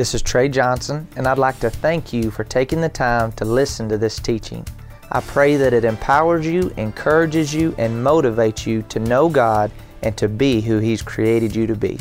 This is Trey Johnson, and I'd like to thank you for taking the time to listen to this teaching. I pray that it empowers you, encourages you, and motivates you to know God and to be who He's created you to be.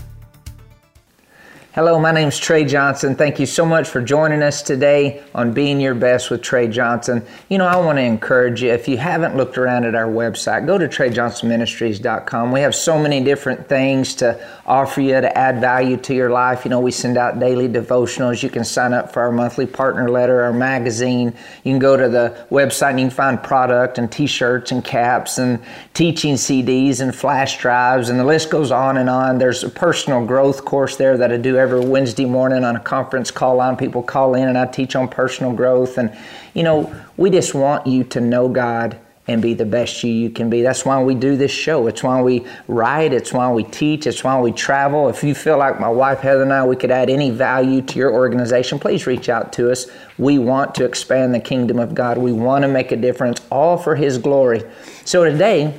Hello, my name is Trey Johnson. Thank you so much for joining us today on Being Your Best with Trey Johnson. You know, I want to encourage you, if you haven't looked around at our website, go to TreyJohnsonMinistries.com. We have so many different things to offer you to add value to your life. You know, we send out daily devotionals. You can sign up for our monthly partner letter, our magazine. You can go to the website and you can find product and t shirts and caps and teaching CDs and flash drives, and the list goes on and on. There's a personal growth course there that I do every Wednesday morning on a conference call line. People call in and I teach on personal growth. And, you know, we just want you to know God and be the best you you can be. That's why we do this show. It's why we write. It's why we teach. It's why we travel. If you feel like my wife Heather and I, we could add any value to your organization, please reach out to us. We want to expand the kingdom of God. We want to make a difference, all for His glory. So today,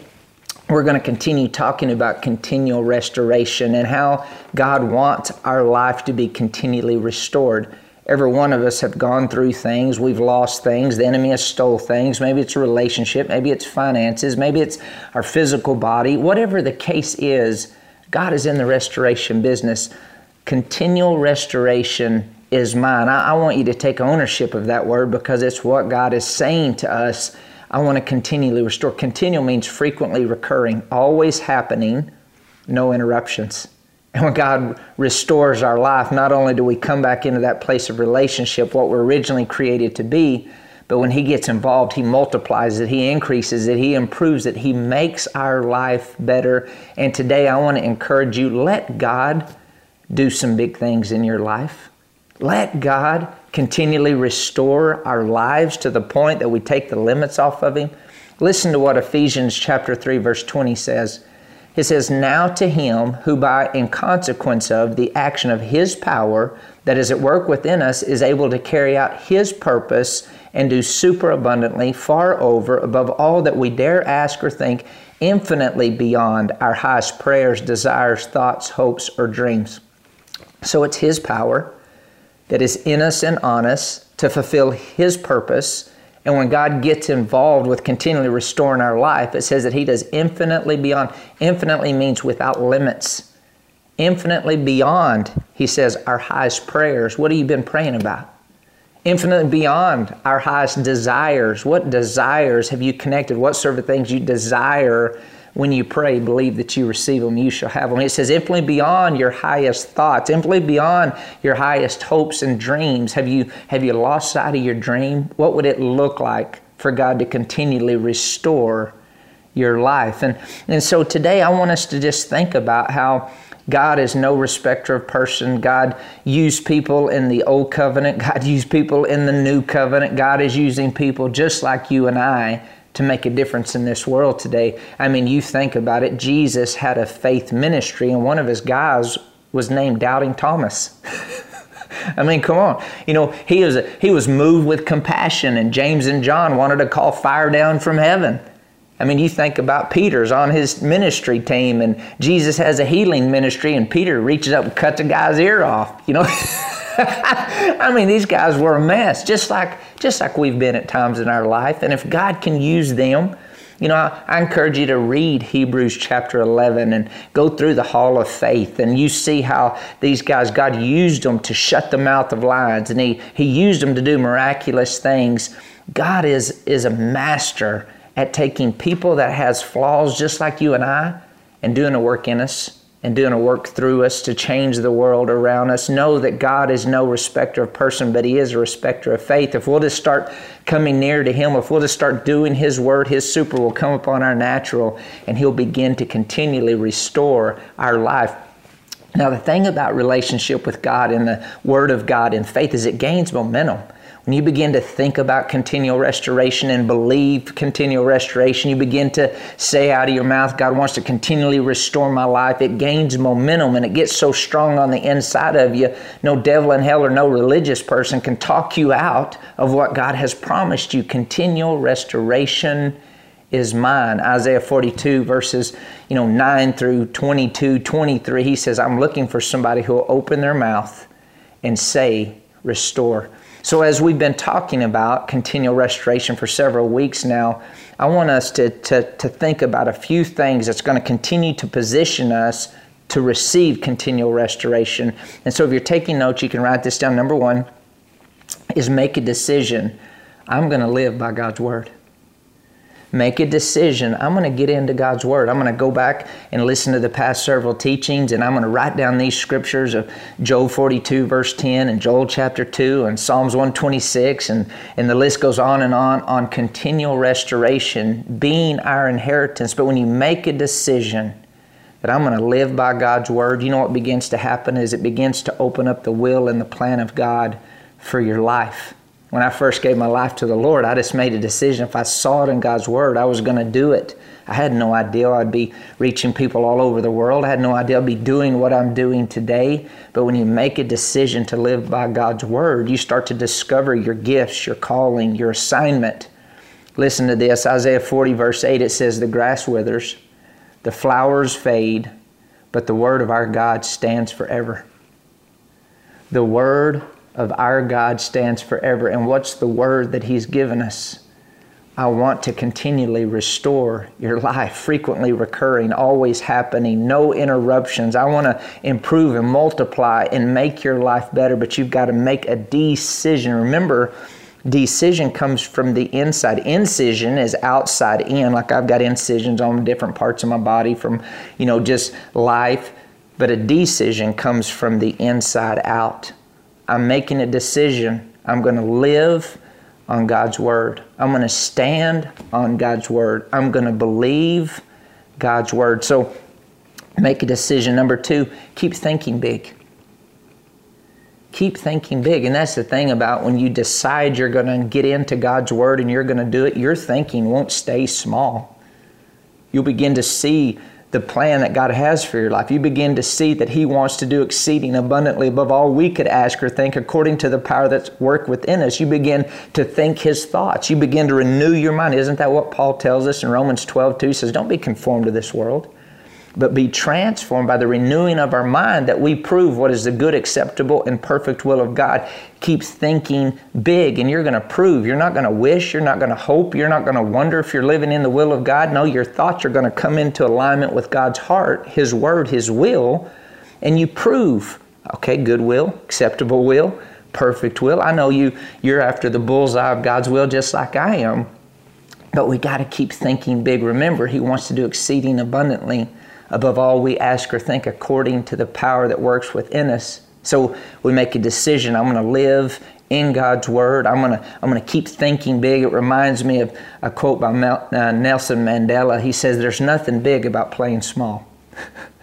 we're going to continue talking about continual restoration and how God wants our life to be continually restored. Every one of us have gone through things. We've lost things. The enemy has stole things. Maybe it's a relationship. Maybe it's finances. Maybe it's our physical body. Whatever the case is, God is in the restoration business. Continual restoration is mine. I, I want you to take ownership of that word because it's what God is saying to us I want to continually restore. Continual means frequently recurring, always happening, no interruptions. And when God restores our life, not only do we come back into that place of relationship, what we're originally created to be, but when He gets involved, He multiplies it, He increases it, He improves it, He makes our life better. And today I want to encourage you let God do some big things in your life. Let God continually restore our lives to the point that we take the limits off of Him. Listen to what Ephesians chapter 3 verse 20 says. It says, Now to him who by in consequence of the action of his power that is at work within us is able to carry out his purpose and do superabundantly, far over, above all that we dare ask or think, infinitely beyond our highest prayers, desires, thoughts, hopes, or dreams. So it's his power that is in us and on us to fulfill His purpose. And when God gets involved with continually restoring our life, it says that He does infinitely beyond. Infinitely means without limits. Infinitely beyond, He says, our highest prayers. What have you been praying about? Infinitely beyond our highest desires. What desires have you connected? What sort of things you desire when you pray, believe that you receive them, you shall have them. It says, infinitely beyond your highest thoughts, infinitely beyond your highest hopes and dreams. Have you, have you lost sight of your dream? What would it look like for God to continually restore your life? And, and so today I want us to just think about how God is no respecter of person. God used people in the old covenant. God used people in the new covenant. God is using people just like you and I to make a difference in this world today. I mean, you think about it, Jesus had a faith ministry, and one of his guys was named Doubting Thomas. I mean, come on. You know, he was, he was moved with compassion, and James and John wanted to call fire down from heaven. I mean, you think about Peter's on his ministry team, and Jesus has a healing ministry, and Peter reaches up and cuts a guy's ear off. You know, I mean, these guys were a mess, just like just like we've been at times in our life. And if God can use them, you know, I, I, encourage you to read Hebrews chapter 11 and go through the hall of faith. And you see how these guys, God used them to shut the mouth of lions and He, he used them to do miraculous things. God is, is a master at taking people that has flaws just like you and I and doing a work in us and doing a work through us to change the world around us. Know that God is no respecter of person, but He is a respecter of faith. If we'll just start coming near to Him, if we'll just start doing His word, His super will come upon our natural, and He'll begin to continually restore our life. Now, the thing about relationship with God and the Word of God and faith is it gains momentum. When you begin to think about continual restoration and believe continual restoration, you begin to say out of your mouth, God wants to continually restore my life. It gains momentum and it gets so strong on the inside of you, no devil in hell or no religious person can talk you out of what God has promised you. Continual restoration is mine. Isaiah 42 verses, you know, 9 through 22, 23, he says, I'm looking for somebody who will open their mouth and say, Restore. So, as we've been talking about continual restoration for several weeks now, I want us to, to, to think about a few things that's going to continue to position us to receive continual restoration. And so, if you're taking notes, you can write this down. Number one is make a decision. I'm going to live by God's word make a decision. I'm going to get into God's Word. I'm going to go back and listen to the past several teachings, and I'm going to write down these scriptures of Job 42, verse 10, and Joel chapter 2, and Psalms 126, and, and the list goes on and on on continual restoration being our inheritance. But when you make a decision, that I'm going to live by God's word, you know what begins to happen is it begins to open up the will and the plan of God for your life when I first gave my life to the Lord, I just made a decision. If I saw it in God's Word, I was going to do it. I had no idea I'd be reaching people all over the world. I had no idea I'd be doing what I'm doing today. But when you make a decision to live by God's Word, you start to discover your gifts, your calling, your assignment. Listen to this Isaiah 40, verse 8, it says, The grass withers, the flowers fade, but the Word of our God stands forever. The Word of our God stands forever. And what's the word that He's given us? I want to continually restore your life, frequently recurring, always happening, no interruptions. I want to improve and multiply and make your life better, but you've got to make a decision. Remember, decision comes from the inside. Incision is outside in, like I've got incisions on different parts of my body from, you know, just life. But a decision comes from the inside out. I'm making a decision. I'm going to live on God's Word. I'm going to stand on God's Word. I'm going to believe God's Word. So make a decision. Number two, keep thinking big. Keep thinking big. And that's the thing about when you decide you're going to get into God's Word and you're going to do it, your thinking won't stay small. You'll begin to see the plan that God has for your life. You begin to see that He wants to do exceeding abundantly above all we could ask or think according to the power that's work within us. You begin to think His thoughts. You begin to renew your mind. Isn't that what Paul tells us in Romans 12 2? He says, Don't be conformed to this world but be transformed by the renewing of our mind that we prove what is the good, acceptable, and perfect will of God. Keep thinking big, and you're going to prove. You're not going to wish, you're not going to hope, you're not going to wonder if you're living in the will of God. No, your thoughts are going to come into alignment with God's heart, His word, His will, and you prove. Okay, good will, acceptable will, perfect will. I know you you're after the bullseye of God's will just like I am. But we got to keep thinking big. Remember, He wants to do exceeding abundantly above all we ask or think according to the power that works within us. So we make a decision. I'm going to live in God's Word. I'm going to I'm going to keep thinking big. It reminds me of a quote by uh, Nelson Mandela. He says, "There's nothing big about playing small."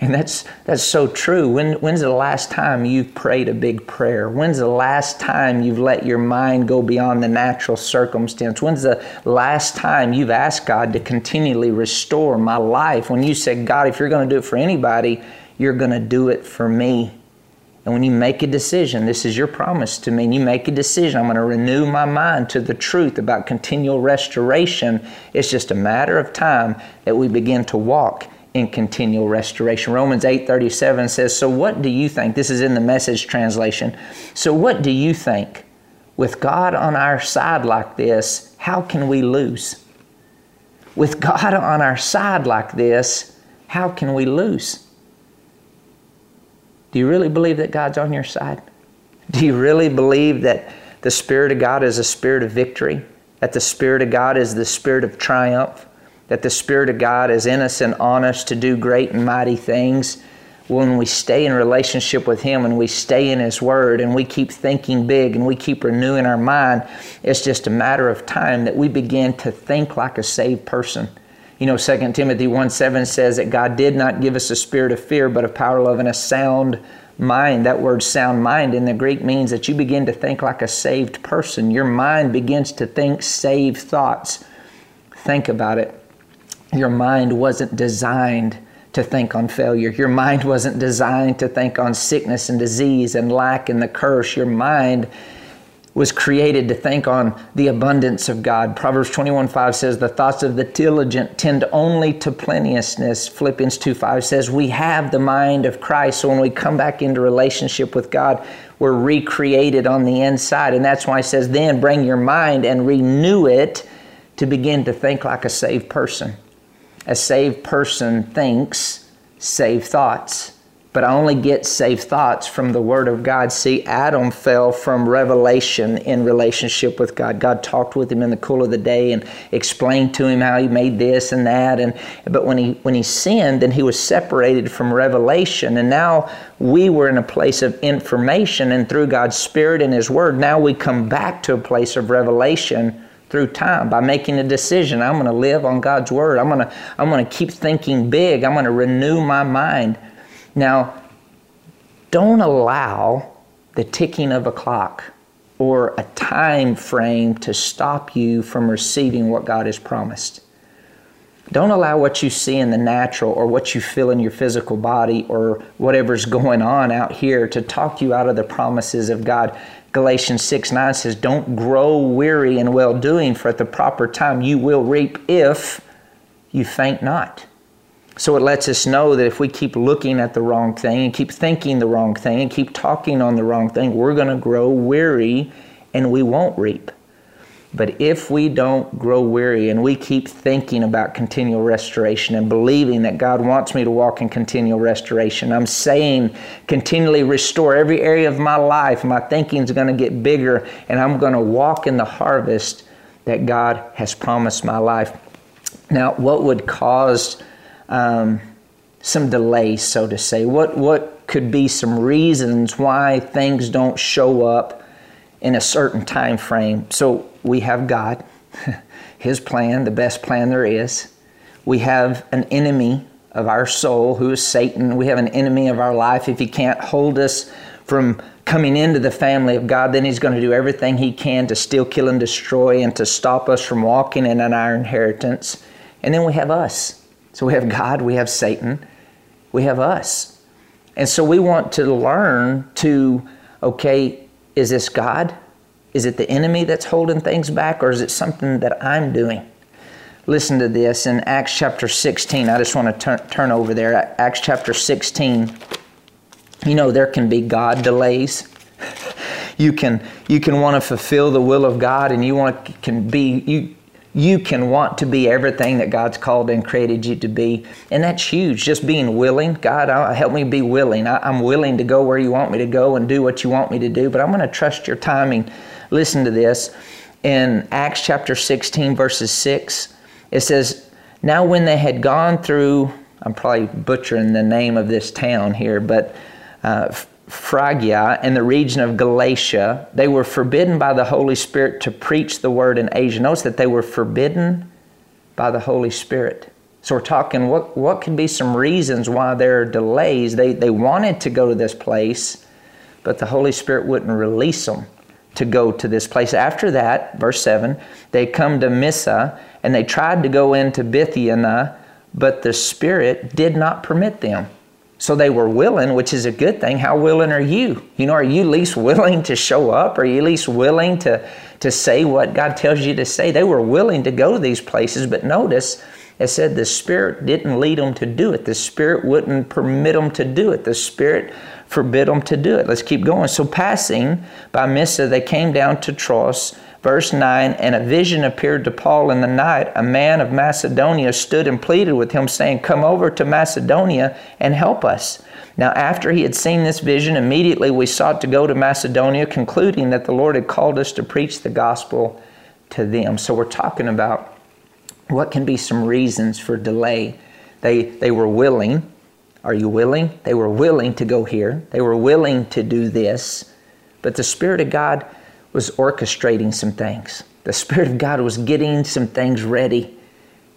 And that's that's so true. When when's the last time you've prayed a big prayer? When's the last time you've let your mind go beyond the natural circumstance? When's the last time you've asked God to continually restore my life? When you said, God, if you're going to do it for anybody, you're going to do it for me. And when you make a decision, this is your promise to me, and you make a decision, I'm going to renew my mind to the truth about continual restoration. It's just a matter of time that we begin to walk in continual restoration. Romans 8:37 says, "So what do you think? This is in the message translation. So what do you think? With God on our side like this, how can we lose? With God on our side like this, how can we lose? Do you really believe that God's on your side? Do you really believe that the Spirit of God is a spirit of victory? That the Spirit of God is the spirit of triumph? That the Spirit of God is in us and on us to do great and mighty things. When we stay in relationship with Him and we stay in His Word and we keep thinking big and we keep renewing our mind, it's just a matter of time that we begin to think like a saved person. You know, 2 Timothy 1 7 says that God did not give us a spirit of fear, but of power, love, and a sound mind. That word sound mind in the Greek means that you begin to think like a saved person. Your mind begins to think saved thoughts. Think about it. Your mind wasn't designed to think on failure. Your mind wasn't designed to think on sickness and disease and lack and the curse. Your mind was created to think on the abundance of God. Proverbs 21 5 says, The thoughts of the diligent tend only to plenteousness. Philippians 2 5 says, We have the mind of Christ. So when we come back into relationship with God, we're recreated on the inside. And that's why it says, Then bring your mind and renew it to begin to think like a saved person. A saved person thinks saved thoughts but I only get saved thoughts from the Word of God. See, Adam fell from revelation in relationship with God. God talked with him in the cool of the day and explained to him how he made this and that. And but when he when he sinned, then he was separated from revelation. And now we were in a place of information, and through God's Spirit and His Word, now we come back to a place of revelation through time by making a decision. I'm going to live on God's Word. I'm going to I'm going to keep thinking big. I'm going to renew my mind now, don't allow the ticking of a clock or a time frame to stop you from receiving what God has promised. Don't allow what you see in the natural or what you feel in your physical body or whatever's going on out here to talk you out of the promises of God. Galatians 6 9 says, Don't grow weary in well doing, for at the proper time you will reap if you faint not. So it lets us know that if we keep looking at the wrong thing and keep thinking the wrong thing and keep talking on the wrong thing, we're going to grow weary and we won't reap. But if we don't grow weary and we keep thinking about continual restoration and believing that God wants me to walk in continual restoration, I'm saying continually restore every area of my life. My thinking is going to get bigger and I'm going to walk in the harvest that God has promised my life. Now, what would cause um, some delay, so to say? What, what could be some reasons why things don't show up in a certain time frame? So we have God, His plan, the best plan there is. We have an enemy of our soul who is Satan. We have an enemy of our life. If he can't hold us from coming into the family of God, then he's going to do everything he can to steal, kill, and destroy and to stop us from walking in our inheritance. And then we have us. So we have God, we have Satan, we have us. And so we want to learn to, okay, is this God? Is it the enemy that's holding things back, or is it something that I'm doing? Listen to this in Acts chapter 16. I just want to turn, turn over there. Acts chapter 16. You know, there can be God delays. you can you can want to fulfill the will of God and you want can be you you can want to be everything that God's called and created you to be. And that's huge. Just being willing. God, help me be willing. I, am willing to go where you want me to go and do what you want me to do, but I'm going to trust your timing. Listen to this. In Acts chapter 16, verses 6, it says, Now when they had gone through, I'm probably butchering the name of this town here, but uh, Phrygia and the region of Galatia, they were forbidden by the Holy Spirit to preach the word in Asia. Notice that they were forbidden by the Holy Spirit. So we're talking what, what could be some reasons why there are delays. They, they wanted to go to this place, but the Holy Spirit wouldn't release them to go to this place. After that, verse 7, they come to Mysia and they tried to go into Bithynia, but the Spirit did not permit them. So they were willing, which is a good thing. How willing are you? You know, are you least willing to show up? Are you least willing to, to say what God tells you to say? They were willing to go to these places, but notice it said the Spirit didn't lead them to do it. The Spirit wouldn't permit them to do it. The Spirit forbid them to do it. Let's keep going. So passing by Mysia, they came down to Troas Verse 9 And a vision appeared to Paul in the night. A man of Macedonia stood and pleaded with him, saying, Come over to Macedonia and help us. Now, after he had seen this vision, immediately we sought to go to Macedonia, concluding that the Lord had called us to preach the gospel to them. So, we're talking about what can be some reasons for delay. They, they were willing. Are you willing? They were willing to go here, they were willing to do this. But the Spirit of God was orchestrating some things. The Spirit of God was getting some things ready.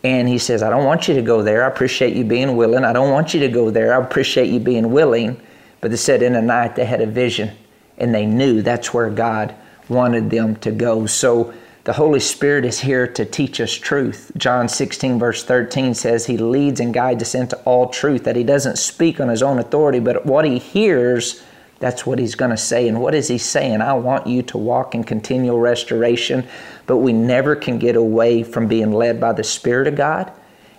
And He says, I don't want you to go there. I appreciate you being willing. I don't want you to go there. I appreciate you being willing. But they said in the night they had a vision and they knew that's where God wanted them to go. So the Holy Spirit is here to teach us truth. John 16, verse 13 says, He leads and guides us into all truth, that He doesn't speak on His own authority, but what He hears That's what he's going to say. And what is he saying? I want you to walk in continual restoration, but we never can get away from being led by the Spirit of God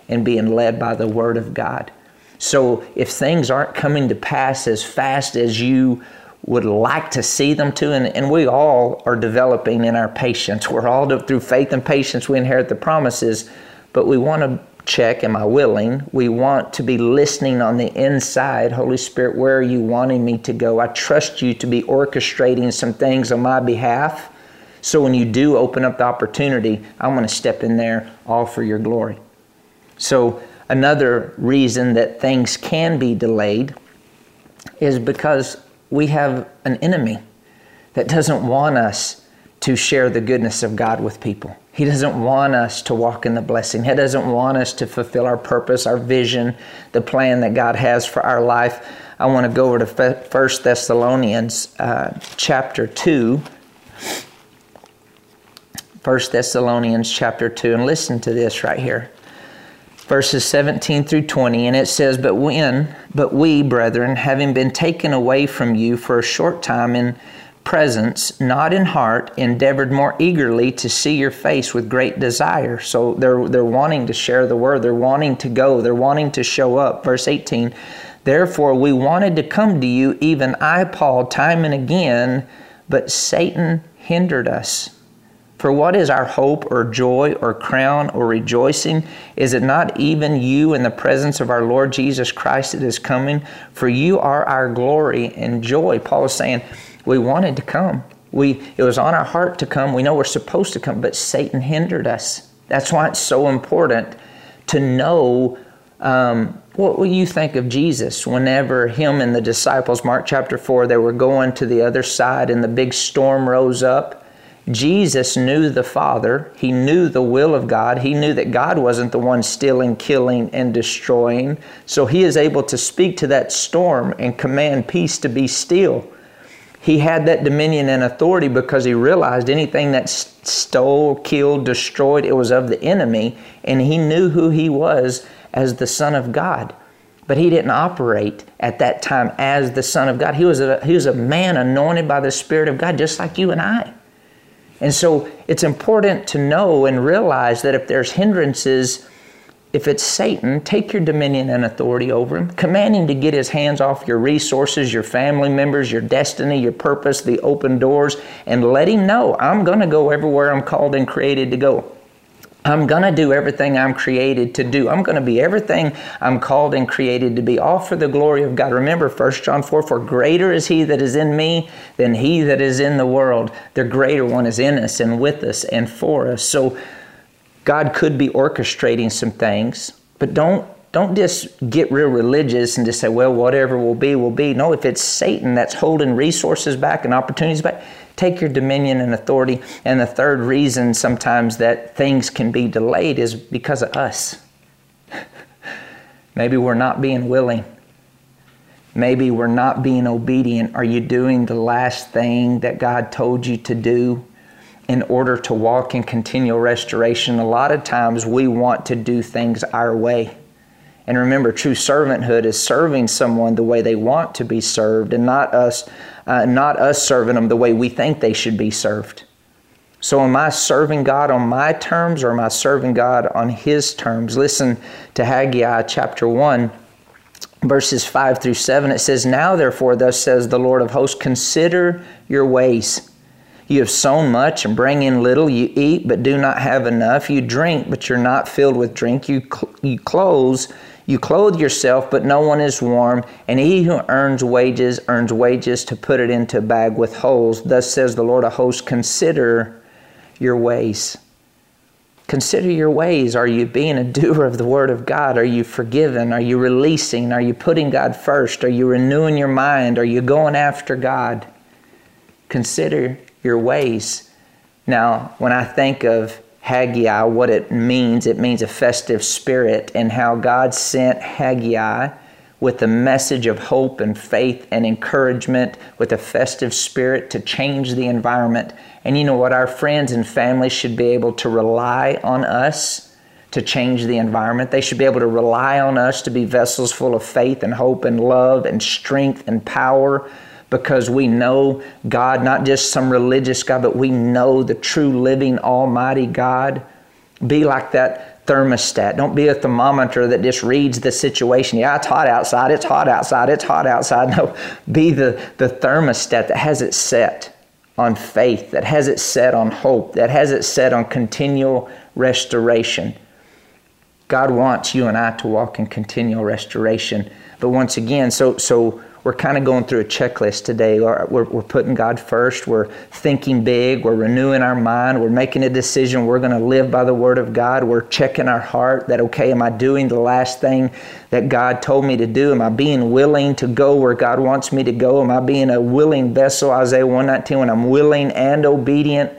and being led by the Word of God. So if things aren't coming to pass as fast as you would like to see them to, and, and we all are developing in our patience. We're all through faith and patience, we inherit the promises, but we want to check am I willing? We want to be listening on the inside. Holy Spirit, where are you wanting me to go? I trust you to be orchestrating some things on my behalf. So when you do open up the opportunity, I'm going to step in there all for your glory. So, another reason that things can be delayed is because we have an enemy that doesn't want us to share the goodness of God with people. He doesn't want us to walk in the blessing. He doesn't want us to fulfill our purpose, our vision, the plan that God has for our life. I want to go over to 1 Thessalonians uh, chapter 2. 1 Thessalonians chapter 2, and listen to this right here verses 17 through 20 and it says but when but we brethren having been taken away from you for a short time in presence not in heart endeavored more eagerly to see your face with great desire. So they're they're wanting to share the word. They're wanting to go. They're wanting to show up. Verse 18 therefore we wanted to come to you even I Paul time and again but Satan hindered us for what is our hope or joy or crown or rejoicing? Is it not even you in the presence of our Lord Jesus Christ that is coming? For you are our glory and joy. Paul is saying, we wanted to come. We, it was on our heart to come. We know we're supposed to come, but Satan hindered us. That's why it's so important to know um, what will you think of Jesus whenever him and the disciples, Mark chapter 4, they were going to the other side and the big storm rose up Jesus knew the Father. He knew the will of God. He knew that God wasn't the one stealing, killing, and destroying. So he is able to speak to that storm and command peace to be still. He had that dominion and authority because he realized anything that stole, killed, destroyed, it was of the enemy, and he knew who he was as the Son of God. But he didn't operate at that time as the Son of God. He was a, he was a man anointed by the Spirit of God, just like you and I. And so it's important to know and realize that if there's hindrances, if it's Satan, take your dominion and authority over him. Command him to get his hands off your resources, your family members, your destiny, your purpose, the open doors, and let him know I'm going to go everywhere I'm called and created to go. I'm going to do everything I'm created to do. I'm going to be everything I'm called and created to be, all for the glory of God. Remember 1 John 4 For greater is He that is in me than He that is in the world. The greater one is in us and with us and for us. So God could be orchestrating some things, but don't don't just get real religious and just say, well, whatever will be, will be. No, if it's Satan that's holding resources back and opportunities back, take your dominion and authority. And the third reason sometimes that things can be delayed is because of us. Maybe we're not being willing. Maybe we're not being obedient. Are you doing the last thing that God told you to do in order to walk in continual restoration? A lot of times we want to do things our way. And remember, true servanthood is serving someone the way they want to be served and not us uh, not us serving them the way we think they should be served. So, am I serving God on my terms or am I serving God on His terms? Listen to Haggai chapter 1, verses 5 through 7. It says, Now therefore, thus says the Lord of hosts, consider your ways. You have sown much and bring in little. You eat, but do not have enough. You drink, but you're not filled with drink. You, cl- you close, you clothe yourself, but no one is warm, and he who earns wages earns wages to put it into a bag with holes. Thus says the Lord of hosts Consider your ways. Consider your ways. Are you being a doer of the Word of God? Are you forgiven? Are you releasing? Are you putting God first? Are you renewing your mind? Are you going after God? Consider your ways. Now, when I think of Haggai, what it means. It means a festive spirit, and how God sent Haggai with the message of hope and faith and encouragement with a festive spirit to change the environment. And you know what? Our friends and family should be able to rely on us to change the environment. They should be able to rely on us to be vessels full of faith and hope and love and strength and power because we know God, not just some religious God, but we know the true living Almighty God. Be like that thermostat. Don't be a thermometer that just reads the situation. Yeah, it's hot outside, it's hot outside, it's hot outside. No, be the, the thermostat that has it set on faith, that has it set on hope, that has it set on continual restoration. God wants you and I to walk in continual restoration. But once again, so so we're kind of going through a checklist today. We're, we're putting God first. We're thinking big. We're renewing our mind. We're making a decision. We're going to live by the Word of God. We're checking our heart that, okay, am I doing the last thing that God told me to do? Am I being willing to go where God wants me to go? Am I being a willing vessel? Isaiah 119, when I'm willing and obedient.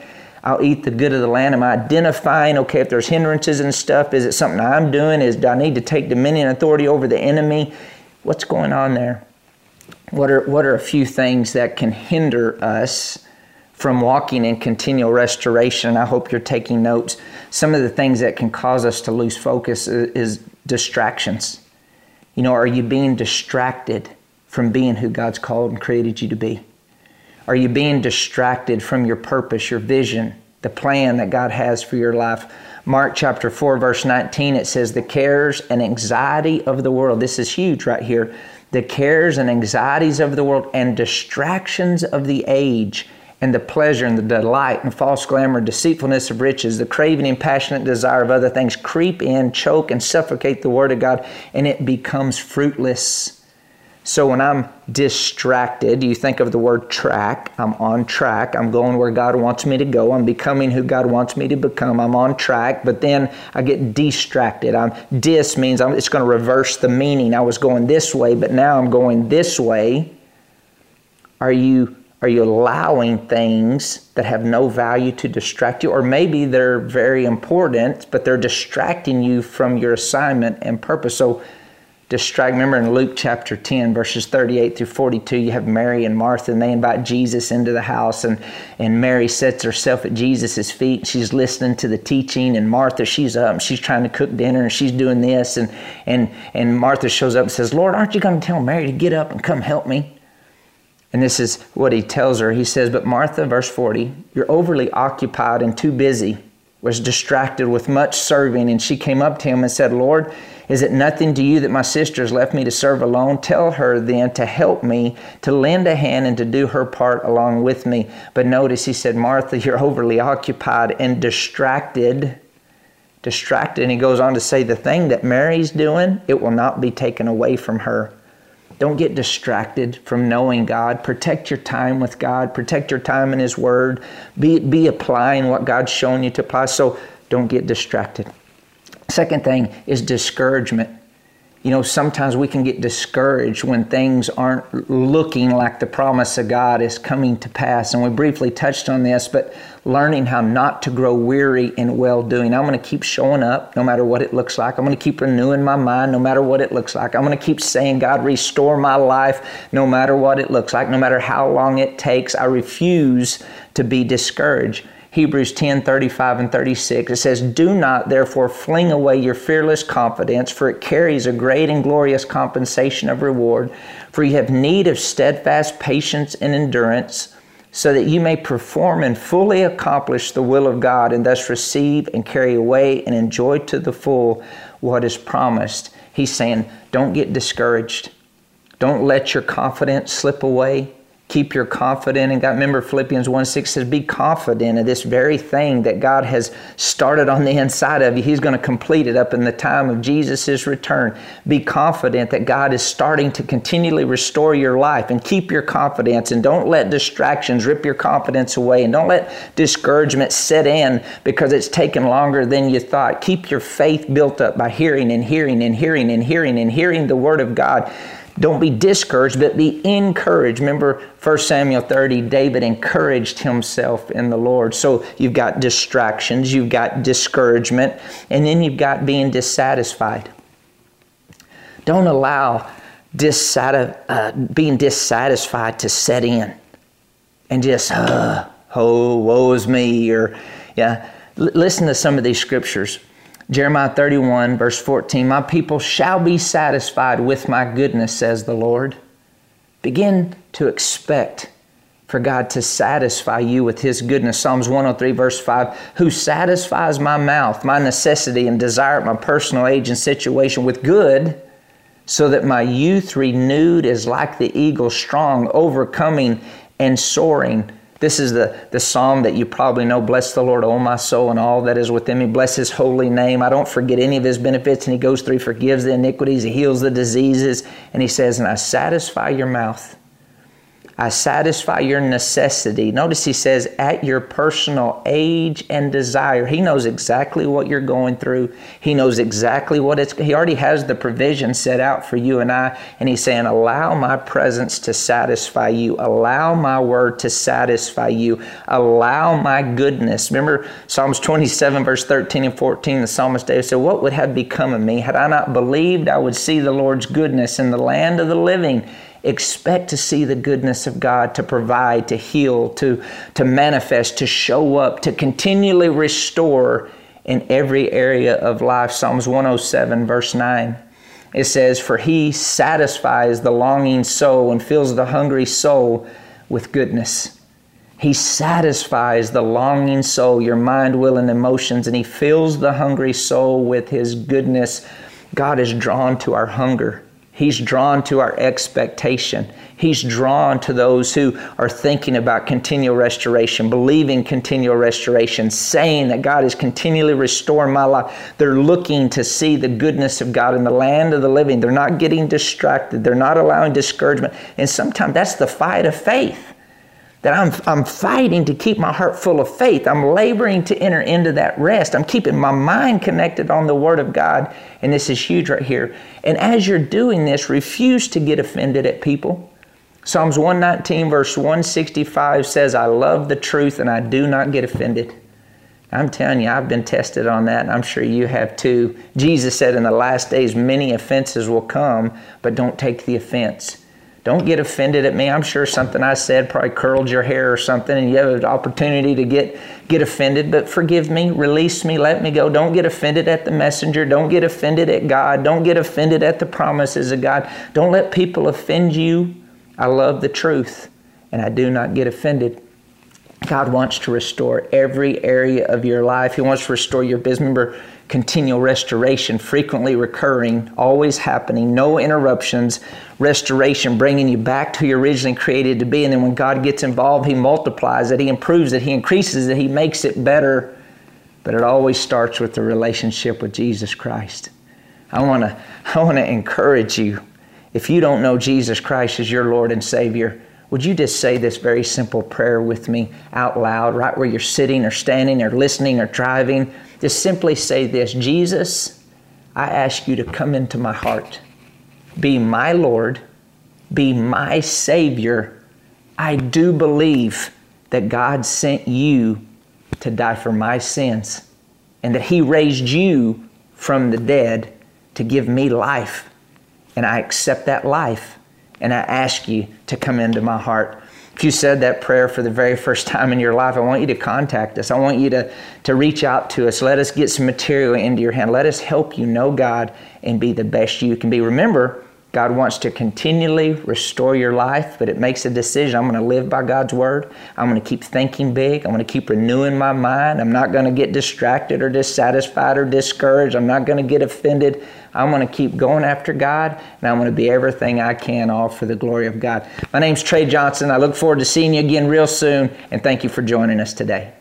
I'll eat the good of the land. Am I identifying, okay, if there's hindrances and stuff, is it something I'm doing? Is do I need to take dominion authority over the enemy? What's going on there? What are, what are a few things that can hinder us from walking in continual restoration? I hope you're taking notes. Some of the things that can cause us to lose focus is, is distractions. You know, are you being distracted from being who God's called and created you to be? Are you being distracted from your purpose, your vision, the plan that God has for your life? Mark chapter 4, verse 19, it says, The cares and anxiety of the world. This is huge right here the cares and anxieties of the world and distractions of the age and the pleasure and the delight and false glamour, deceitfulness of riches, the craving and passionate desire of other things creep in, choke, and suffocate the Word of God, and it becomes fruitless. So when I'm distracted, you think of the word track. I'm on track. I'm going where God wants me to go. I'm becoming who God wants me to become. I'm on track, but then I get distracted. I'm dis means I'm, it's going to reverse the meaning. I was going this way, but now I'm going this way. Are you are you allowing things that have no value to distract you or maybe they're very important, but they're distracting you from your assignment and purpose. So distract. Remember in Luke chapter 10, verses 38 through 42, you have Mary and Martha, and they invite Jesus into the house, and, and Mary sets herself at Jesus' feet. She's listening to the teaching, and Martha, she's up, she's trying to cook dinner, and she's doing this, and, and, and Martha shows up and says, Lord, aren't you going to tell Mary to get up and come help me? And this is what he tells her. He says, But Martha, verse 40, you're overly occupied and too busy, was distracted with much serving. And she came up to him and said, Lord, is it nothing to you that my sister has left me to serve alone? Tell her then to help me, to lend a hand and to do her part along with me. But notice he said, Martha, you're overly occupied and distracted. Distracted. And he goes on to say, the thing that Mary's doing, it will not be taken away from her. Don't get distracted from knowing God. Protect your time with God. Protect your time in His Word. Be, be applying what God's shown you to apply. So don't get distracted. Second thing is discouragement. You know, sometimes we can get discouraged when things aren't looking like the promise of God is coming to pass. And we briefly touched on this, but learning how not to grow weary in well doing. I'm going to keep showing up no matter what it looks like. I'm going to keep renewing my mind no matter what it looks like. I'm going to keep saying, God, restore my life no matter what it looks like, no matter how long it takes. I refuse to be discouraged. Hebrews 10 35 and 36. It says, Do not therefore fling away your fearless confidence, for it carries a great and glorious compensation of reward. For you have need of steadfast patience and endurance, so that you may perform and fully accomplish the will of God, and thus receive and carry away and enjoy to the full what is promised. He's saying, Don't get discouraged. Don't let your confidence slip away keep your confident in God. Remember Philippians 1 6 says, Be confident of this very thing that God has started on the inside of you. He's going to complete it up in the time of Jesus' return. Be confident that God is starting to continually restore your life and keep your confidence and don't let distractions rip your confidence away and don't let discouragement set in because it's taken longer than you thought. Keep your faith built up by hearing and hearing and hearing and hearing and hearing the Word of God. Don't be discouraged, but be encouraged. Remember 1 Samuel 30, David encouraged himself in the Lord. So you've got distractions, you've got discouragement, and then you've got being dissatisfied. Don't allow uh, being dissatisfied to set in and just, oh, woe is me, or, yeah. L- listen to some of these scriptures. Jeremiah 31, verse 14 My people shall be satisfied with my goodness, says the Lord. Begin to expect for God to satisfy you with His goodness. Psalms 103, verse 5 Who satisfies my mouth, my necessity, and desire my personal age and situation with good, so that my youth renewed is like the eagle, strong, overcoming, and soaring. This is the, the psalm that you probably know. Bless the Lord, O my soul, and all that is within me. Bless his holy name. I don't forget any of his benefits. And he goes through, he forgives the iniquities, he heals the diseases. And he says, And I satisfy your mouth I satisfy your necessity. Notice he says, at your personal age and desire. He knows exactly what you're going through. He knows exactly what it's, he already has the provision set out for you and I. And he's saying, allow my presence to satisfy you. Allow my word to satisfy you. Allow my goodness. Remember Psalms 27, verse 13 and 14, the psalmist David said, What would have become of me had I not believed I would see the Lord's goodness in the land of the living? Expect to see the goodness of God to provide, to heal, to, to manifest, to show up, to continually restore in every area of life. Psalms 107, verse 9. It says, For he satisfies the longing soul and fills the hungry soul with goodness. He satisfies the longing soul, your mind, will, and emotions, and He fills the hungry soul with His goodness. God is drawn to our hunger. He's drawn to our expectation. He's drawn to those who are thinking about continual restoration, believing continual restoration, saying that God is continually restoring my life. They're looking to see the goodness of God in the land of the living. They're not getting distracted. They're not allowing discouragement. And sometimes that's the fight of faith that I'm, I'm fighting to keep my heart full of faith. I'm laboring to enter into that rest. I'm keeping my mind connected on the Word of God. And this is huge right here. And as you're doing this, refuse to get offended at people. Psalms 119, verse 165 says, I love the truth and I do not get offended. I'm telling you, I've been tested on that, and I'm sure you have too. Jesus said, In the last days, many offenses will come, but don't take the offense. Don't get offended at me. I'm sure something I said probably curled your hair or something, and you have an opportunity to get get offended. But forgive me, release me, let me go. Don't get offended at the messenger. Don't get offended at God. Don't get offended at the promises of God. Don't let people offend you. I love the truth, and I do not get offended. God wants to restore every area of your life. He wants to restore your business. Remember, continual restoration, frequently recurring, always happening, no interruptions, restoration, bringing you back to who you originally created to be. And then when God gets involved, He multiplies it, He improves it, He increases it, He makes it better. But it always starts with the relationship with Jesus Christ. I want to I want to encourage you. If you don't know Jesus Christ as your Lord and Savior, would you just say this very simple prayer with me out loud, right where you're sitting or standing or listening or driving? Just simply say this Jesus, I ask you to come into my heart, be my Lord, be my Savior. I do believe that God sent you to die for my sins and that He raised you from the dead to give me life. And I accept that life and I ask you to come into my heart. If you said that prayer for the very first time in your life, I want you to contact us. I want you to, to reach out to us. Let us get some material into your hand. Let us help you know God and be the best you can be. Remember, God wants to continually restore your life, but it makes a decision. I'm going to live by God's word. I'm going to keep thinking big. I'm going to keep renewing my mind. I'm not going to get distracted or dissatisfied or discouraged. I'm not going to get offended. I'm going to keep going after God, and I'm going to be everything I can, all for the glory of God. My name's Trey Johnson. I look forward to seeing you again real soon, and thank you for joining us today.